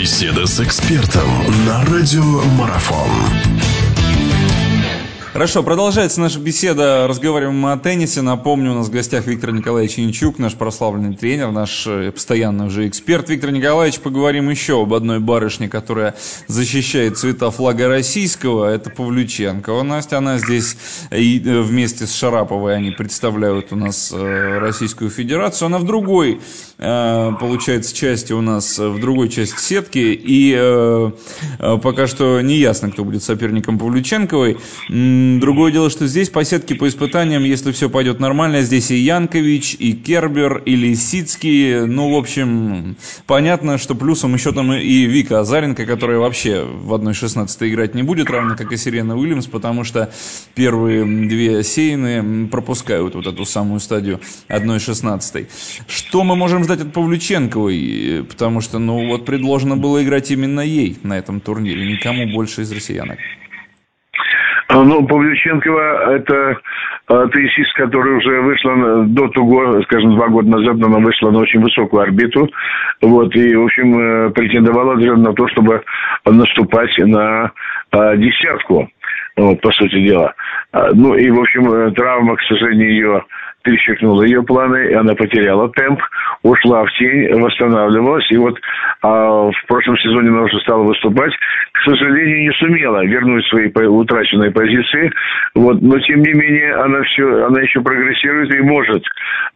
Беседа с экспертом на радио Марафон. Хорошо, продолжается наша беседа. Разговариваем мы о теннисе. Напомню, у нас в гостях Виктор Николаевич Янчук, наш прославленный тренер, наш э, постоянный уже эксперт. Виктор Николаевич, поговорим еще об одной барышне, которая защищает цвета флага российского. Это Павлюченко. У Настя, она здесь и э, вместе с Шараповой они представляют у нас э, Российскую Федерацию. Она в другой, получается, части у нас, в другой части сетки. И пока что не ясно, кто будет соперником Павлюченковой. Другое дело, что здесь по сетке по испытаниям, если все пойдет нормально, здесь и Янкович, и Кербер, и Лисицкий. Ну, в общем, понятно, что плюсом еще там и Вика Азаренко, которая вообще в 1.16 играть не будет, равно как и Сирена Уильямс, потому что первые две сейны пропускают вот эту самую стадию 1.16. Что мы можем ждать от Павлюченковой? Потому что, ну, вот предложено было играть именно ей на этом турнире, никому больше из россиянок. А, ну, Павлюченкова – это а, теннисистка, которая уже вышла до того, скажем, два года назад она вышла на очень высокую орбиту. Вот, и, в общем, э, претендовала на то, чтобы наступать на а, десятку, вот, по сути дела. Ну, и, в общем, э, травма, к сожалению, ее перечеркнула ее планы, и она потеряла темп, ушла в тень, восстанавливалась, и вот а, в прошлом сезоне она уже стала выступать, к сожалению, не сумела вернуть свои утраченные позиции, вот, но тем не менее она все, она еще прогрессирует и может,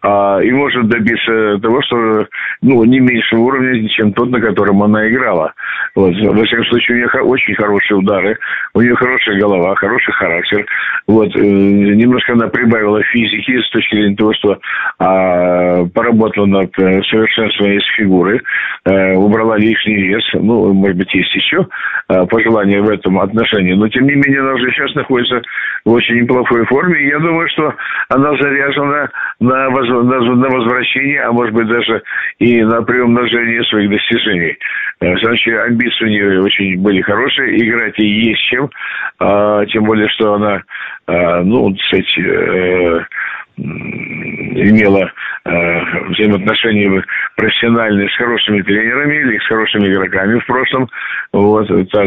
а, и может добиться того, что, ну, не меньшего уровня, чем тот, на котором она играла. Вот, во всяком случае, у нее очень хорошие удары, у нее хорошая голова, хороший характер, вот, э, немножко она прибавила физики с точки зрения того, что а, поработала над э, совершенствованием фигуры, а, убрала лишний вес, ну, может быть, есть еще а, пожелания в этом отношении, но тем не менее она уже сейчас находится в очень неплохой форме, и я думаю, что она заряжена на, воз, на, на возвращение, а может быть даже и на приумножение своих достижений. Значит, амбиции у нее очень были хорошие, играть ей есть чем, а, тем более, что она, а, ну, кстати, имела э, взаимоотношения профессиональные с хорошими тренерами или с хорошими игроками в прошлом. Вот, та,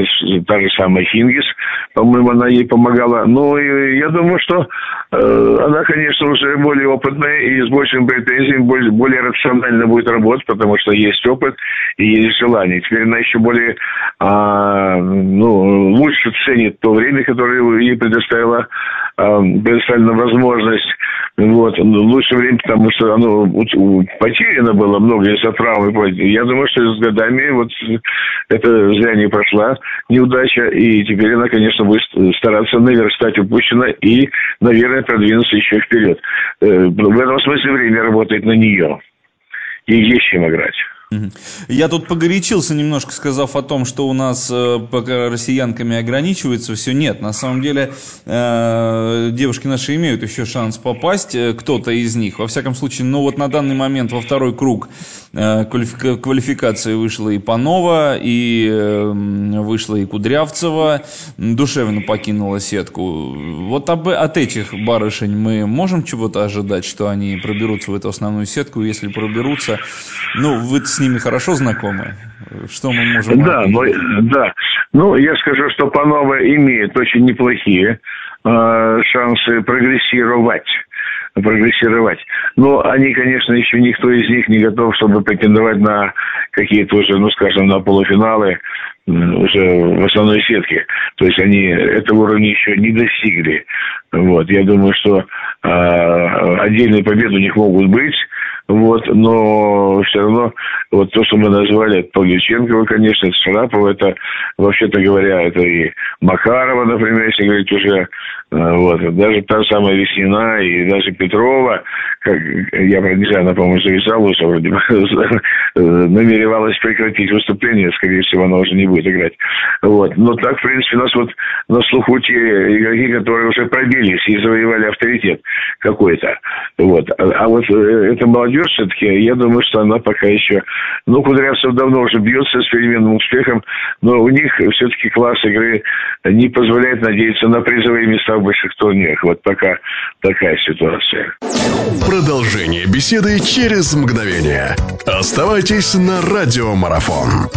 та же самая Хингис, по-моему, она ей помогала. Ну, и я думаю, что э, она, конечно, уже более опытная и с большим претензиям, более, более рационально будет работать, потому что есть опыт и есть желание. Теперь она еще более, э, ну, лучше ценит то время, которое ей предоставила, э, предоставлена возможность вот. Ну, лучше время, потому что оно потеряно было много из-за травмы. Я думаю, что с годами вот это зря не прошла неудача. И теперь она, конечно, будет стараться наверстать упущено и, наверное, продвинуться еще вперед. Э, в этом смысле время работает на нее. Ей есть чем играть. Я тут погорячился немножко, сказав о том, что у нас э, пока россиянками ограничивается все. Нет, на самом деле э, девушки наши имеют еще шанс попасть, э, кто-то из них. Во всяком случае, ну вот на данный момент во второй круг квалификации вышла и Панова, и вышла и Кудрявцева. Душевно покинула сетку. Вот об, от этих барышень мы можем чего-то ожидать, что они проберутся в эту основную сетку? Если проберутся, ну, вы с ними хорошо знакомы? Что мы можем... Да, но, да. Ну, я скажу, что Панова имеет очень неплохие э, шансы прогрессировать прогрессировать. Но они, конечно, еще никто из них не готов, чтобы претендовать на какие-то уже, ну, скажем, на полуфиналы уже в основной сетке. То есть они этого уровня еще не достигли. Вот. Я думаю, что э, отдельные победы у них могут быть. Вот, но все равно вот то, что мы назвали Павлюченкова, конечно, это Шарапова, это, вообще-то говоря, это и Макарова, например, если говорить уже Э, вот. Даже та самая Веснина и даже Петрова, как я, не знаю, она, по-моему, завязала уже вроде бы, намеревалась прекратить выступление, скорее всего, она уже не будет играть. Вот. Но так, в принципе, у нас вот на слуху те игроки, которые уже пробились и завоевали авторитет какой-то. Вот. А, а вот э, эта молодежь все-таки, я думаю, что она пока еще... Ну, Кудрявцев давно уже бьется с переменным успехом, но у них все-таки класс игры не позволяет надеяться на призовые места в больших турнирах. Вот пока такая ситуация. Продолжение беседы через мгновение. Оставайтесь на радиомарафон.